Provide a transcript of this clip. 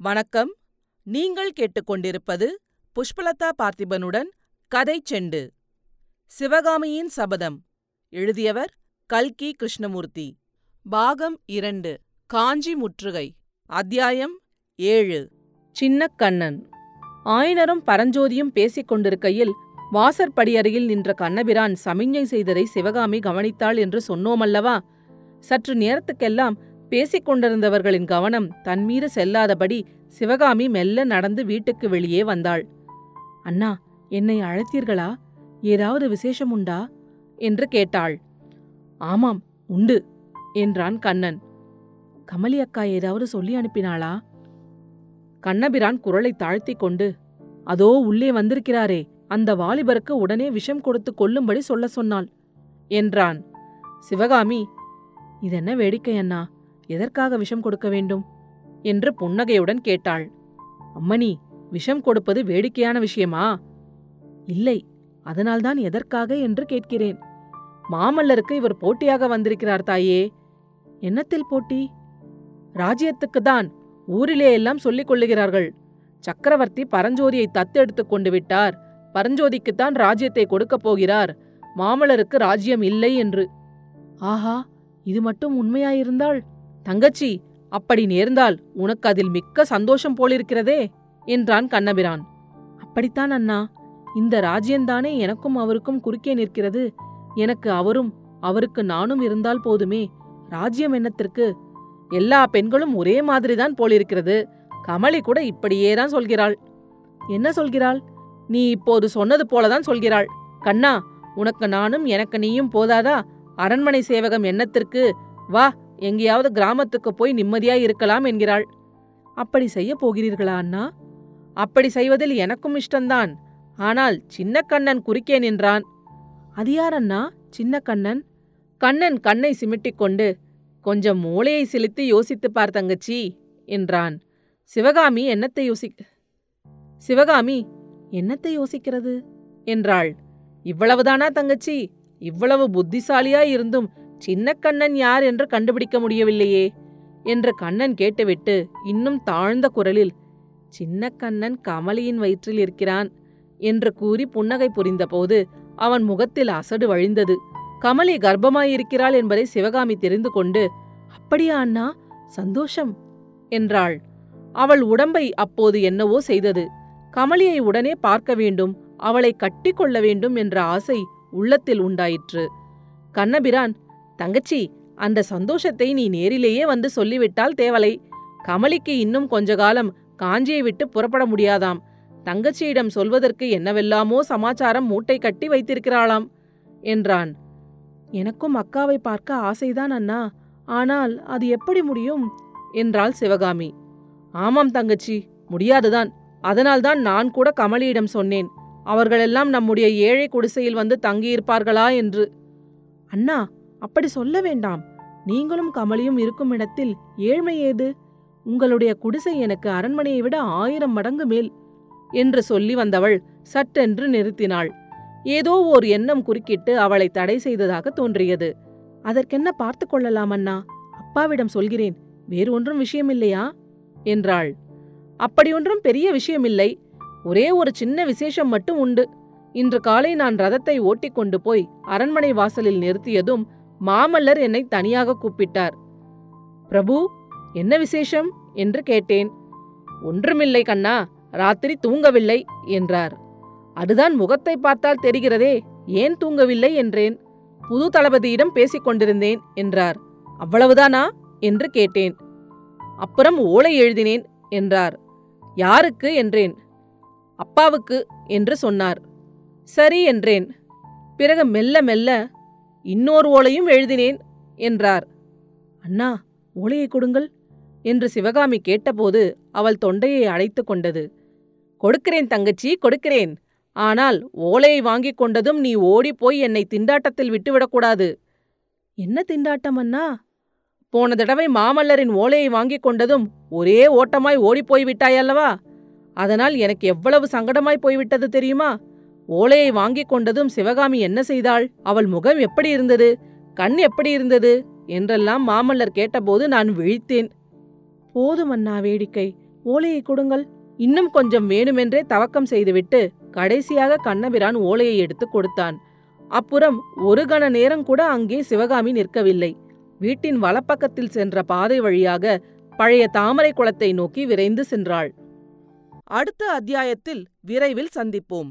வணக்கம். நீங்கள் கேட்டுக்கொண்டிருப்பது புஷ்பலதா பார்த்திபனுடன் கதை செண்டு. சிவகாமியின் சபதம். எழுதியவர் கல்கி கிருஷ்ணமூர்த்தி. பாகம் இரண்டு. காஞ்சி முற்றுகை. அத்தியாயம் ஏழு. சின்னக்கண்ணன் ஆயனரும் பரஞ்சோதியும் பேசிக் கொண்டிருக்கையில் வாசற்படியறையில் நின்ற கண்ணபிரான் சமிஞ்ஞை செய்ததை சிவகாமி கவனித்தாள் என்று சொன்னோமல்லவா? சற்று நேரத்துக்கெல்லாம் பேசிக் கொண்டிருந்தவர்களின் கவனம் தன்மீது செல்லாதபடி சிவகாமி மெல்ல நடந்து வீட்டுக்கு வெளியே வந்தாள். அண்ணா என்னை அழைத்தீர்களா? ஏதாவது விசேஷம் உண்டா? என்று கேட்டாள். ஆமாம் உண்டு என்றான் கண்ணன். கமலி அக்கா ஏதாவது சொல்லி அனுப்பினாளா? கண்ணபிரான் குரலை தாழ்த்திக் கொண்டு அதோ உள்ளே வந்திருக்கிறாரே அந்த வாலிபருக்கு உடனே விஷம் கொடுத்து கொல்லும்படி சொல்ல சொன்னாள் என்றான். சிவகாமி இதென்ன வேடிக்கை அண்ணா? எதற்காக விஷம் கொடுக்க வேண்டும்? என்று புன்னகையுடன் கேட்டாள். அம்மணி விஷம் கொடுப்பது வேடிக்கையான விஷயமா? இல்லை அதனால்தான் எதற்காக என்று கேட்கிறேன். மாமல்லருக்கு இவர் போட்டியாக வந்திருக்கிறார் தாயே. என்னத்தில் போட்டி? ராஜ்யத்துக்கு தான் ஊரிலே எல்லாம் சொல்லிக் கொள்ளுகிறார்கள். சக்கரவர்த்தி பரஞ்சோதியை தத்தெடுத்துக் கொண்டு விட்டார். பரஞ்சோதிக்குத்தான் ராஜ்யத்தை கொடுக்கப் போகிறார். மாமல்லருக்கு ராஜ்யம் இல்லை என்று. ஆஹா இது மட்டும் உண்மையாயிருந்தால்? தங்கச்சி அப்படி நேர்ந்தால் உனக்கு அதில் மிக்க சந்தோஷம் போலிருக்கிறதே என்றான் கண்ணபிரான். அப்படித்தான் அண்ணா. இந்த ராஜ்யந்தானே எனக்கும் அவருக்கும் குறுக்கே நிற்கிறது. எனக்கு அவரும் அவருக்கு நானும் இருந்தால் போதுமே. ராஜ்யம் என்னத்திற்கு? எல்லா பெண்களும் ஒரே மாதிரிதான் போலிருக்கிறது. கமலி கூட இப்படியேதான் சொல்கிறாள். என்ன சொல்கிறாள்? நீ இப்போது சொன்னது போலதான் சொல்கிறாள். கண்ணா உனக்கு நானும் எனக்கு நீயும் போதாதா? அரண்மனை சேவகம் என்னத்திற்கு? வா எங்கேயாவது கிராமத்துக்கு போய் நிம்மதியாய் இருக்கலாம் என்கிறாள். அப்படி செய்ய போகிறீர்களா அண்ணா? அப்படி செய்வதில் எனக்கும் இஷ்டந்தான் ஆனால் சின்ன கண்ணன் குறுக்கே நின்றான் அது யார் அண்ணா? சின்ன கண்ணன். கண்ணன் கண்ணை சிமிட்டிக் கொண்டு கொஞ்சம் மூளையை செலுத்தி யோசித்துப் பார் தங்கச்சி என்றான். சிவகாமி என்னத்தை யோசி சிவகாமி என்னத்தை யோசிக்கிறது? என்றாள். இவ்வளவுதானா தங்கச்சி? இவ்வளவு புத்திசாலியாய் இருந்தும் சின்ன கண்ணன் யார் என்று கண்டுபிடிக்க முடியவில்லையே என்று கண்ணன் கேட்டுவிட்டு இன்னும் தாழ்ந்த குரலில் சின்ன கண்ணன் கமலியின் வயிற்றில் இருக்கிறான் என்று கூறி புன்னகை புரிந்தபோது அவன் முகத்தில் அசடு வழிந்தது. கமலி கர்ப்பமாயிருக்கிறாள் என்பதை சிவகாமி தெரிந்து கொண்டு அப்படியா அண்ணா சந்தோஷம் என்றாள். அவள் உடம்பை அப்போது என்னவோ செய்தது. கமலியை உடனே பார்க்க வேண்டும் அவளை கட்டிக்கொள்ள வேண்டும் என்ற ஆசை உள்ளத்தில் உண்டாயிற்று. கண்ணபிரான் தங்கச்சி அந்த சந்தோஷத்தை நீ நேரிலேயே வந்து சொல்லிவிட்டால் தேவலை. கமலிக்கு இன்னும் கொஞ்ச காலம் காஞ்சியை விட்டு புறப்பட முடியாதாம். தங்கச்சியிடம் சொல்வதற்கு என்னவெல்லாமோ சமாச்சாரம் மூட்டை கட்டி வைத்திருக்கிறாளாம் என்றான். எனக்கும் அக்காவை பார்க்க ஆசைதான் அண்ணா ஆனால் அது எப்படி முடியும்? என்றாள் சிவகாமி. ஆமாம் தங்கச்சி முடியாதுதான். அதனால்தான் நான் கூட கமலியிடம் சொன்னேன். அவர்களெல்லாம் நம்முடைய ஏழை குடிசையில் வந்து தங்கியிருப்பார்களா என்று. அண்ணா அப்படி சொல்ல வேண்டாம். நீங்களும் கமலியும் இருக்கும் இடத்தில் ஏழ்மை ஏது? உங்களுடைய குடிசை எனக்கு அரண்மனையை விட ஆயிரம் மடங்கு மேல் என்று சொல்லி வந்தவள் சட்டென்று நிறுத்தினாள். ஏதோ ஓர் எண்ணம் குறுக்கிட்டு அவளை தடை செய்ததாக தோன்றியது. அதற்கென்ன பார்த்து கொள்ளலாம் அண்ணா? அப்பாவிடம் சொல்கிறேன். வேறு ஒன்றும் விஷயமில்லையா? என்றாள். அப்படியொன்றும் பெரிய விஷயமில்லை. ஒரே ஒரு சின்ன விசேஷம் மட்டும் உண்டு. இன்று காலை நான் ரதத்தை ஓட்டிக் கொண்டு போய் அரண்மனை வாசலில் நிறுத்தியதும் மாமல்லர் என்னை தனியாக கூப்பிட்டார். பிரபு என்ன விசேஷம்? என்று கேட்டேன். ஒன்றுமில்லை கண்ணா ராத்திரி தூங்கவில்லை என்றார். அதுதான் முகத்தை பார்த்தால் தெரிகிறதே ஏன் தூங்கவில்லை? என்றேன். புது தளபதியிடம் பேசிக் கொண்டிருந்தேன் என்றார். அவ்வளவுதானா? என்று கேட்டேன். அப்புறம் ஓலை எழுதினேன் என்றார். யாருக்கு? என்றேன். அப்பாவுக்கு என்று சொன்னார். சரி என்றேன். பிறகு மெல்ல மெல்ல இன்னொரு ஓலையும் எழுதினேன் என்றார். அண்ணா ஓலையை கொடுங்கள் என்று சிவகாமி கேட்டபோது அவள் தொண்டையை அழைத்து கொண்டது. கொடுக்கிறேன் தங்கச்சி கொடுக்கிறேன். ஆனால் ஓலையை வாங்கிக் கொண்டதும் நீ ஓடிப்போய் என்னை திண்டாட்டத்தில் விட்டுவிடக்கூடாது என்ன திண்டாட்டம் அண்ணா? போன தடவை மாமல்லரின் ஓலையை வாங்கிக் கொண்டதும் ஒரே ஓட்டமாய் ஓடிப்போய் விட்டாயல்லவா? அதனால் எனக்கு எவ்வளவு சங்கடமாய் போய்விட்டது தெரியுமா? ஓலையை வாங்கிக் கொண்டதும் சிவகாமி என்ன செய்தாள்? அவள் முகம் எப்படி இருந்தது? கண் எப்படி இருந்தது? என்றெல்லாம் மாமல்லர் கேட்டபோது நான் விழித்தேன். போதும் அண்ணா வேடிக்கை. ஓலையை கொடுங்கள். இன்னும் கொஞ்சம் வேணுமென்றே தவக்கம் செய்துவிட்டு கடைசியாக கண்ணபிரான் ஓலையை எடுத்து கொடுத்தான். அப்புறம் ஒரு கண நேரம் கூட அங்கே சிவகாமி நிற்கவில்லை. வீட்டின் வலப்பக்கத்தில் சென்ற பாதை வழியாக பழைய தாமரை குளத்தை நோக்கி விரைந்து சென்றாள். அடுத்த அத்தியாயத்தில் விரைவில் சந்திப்போம்.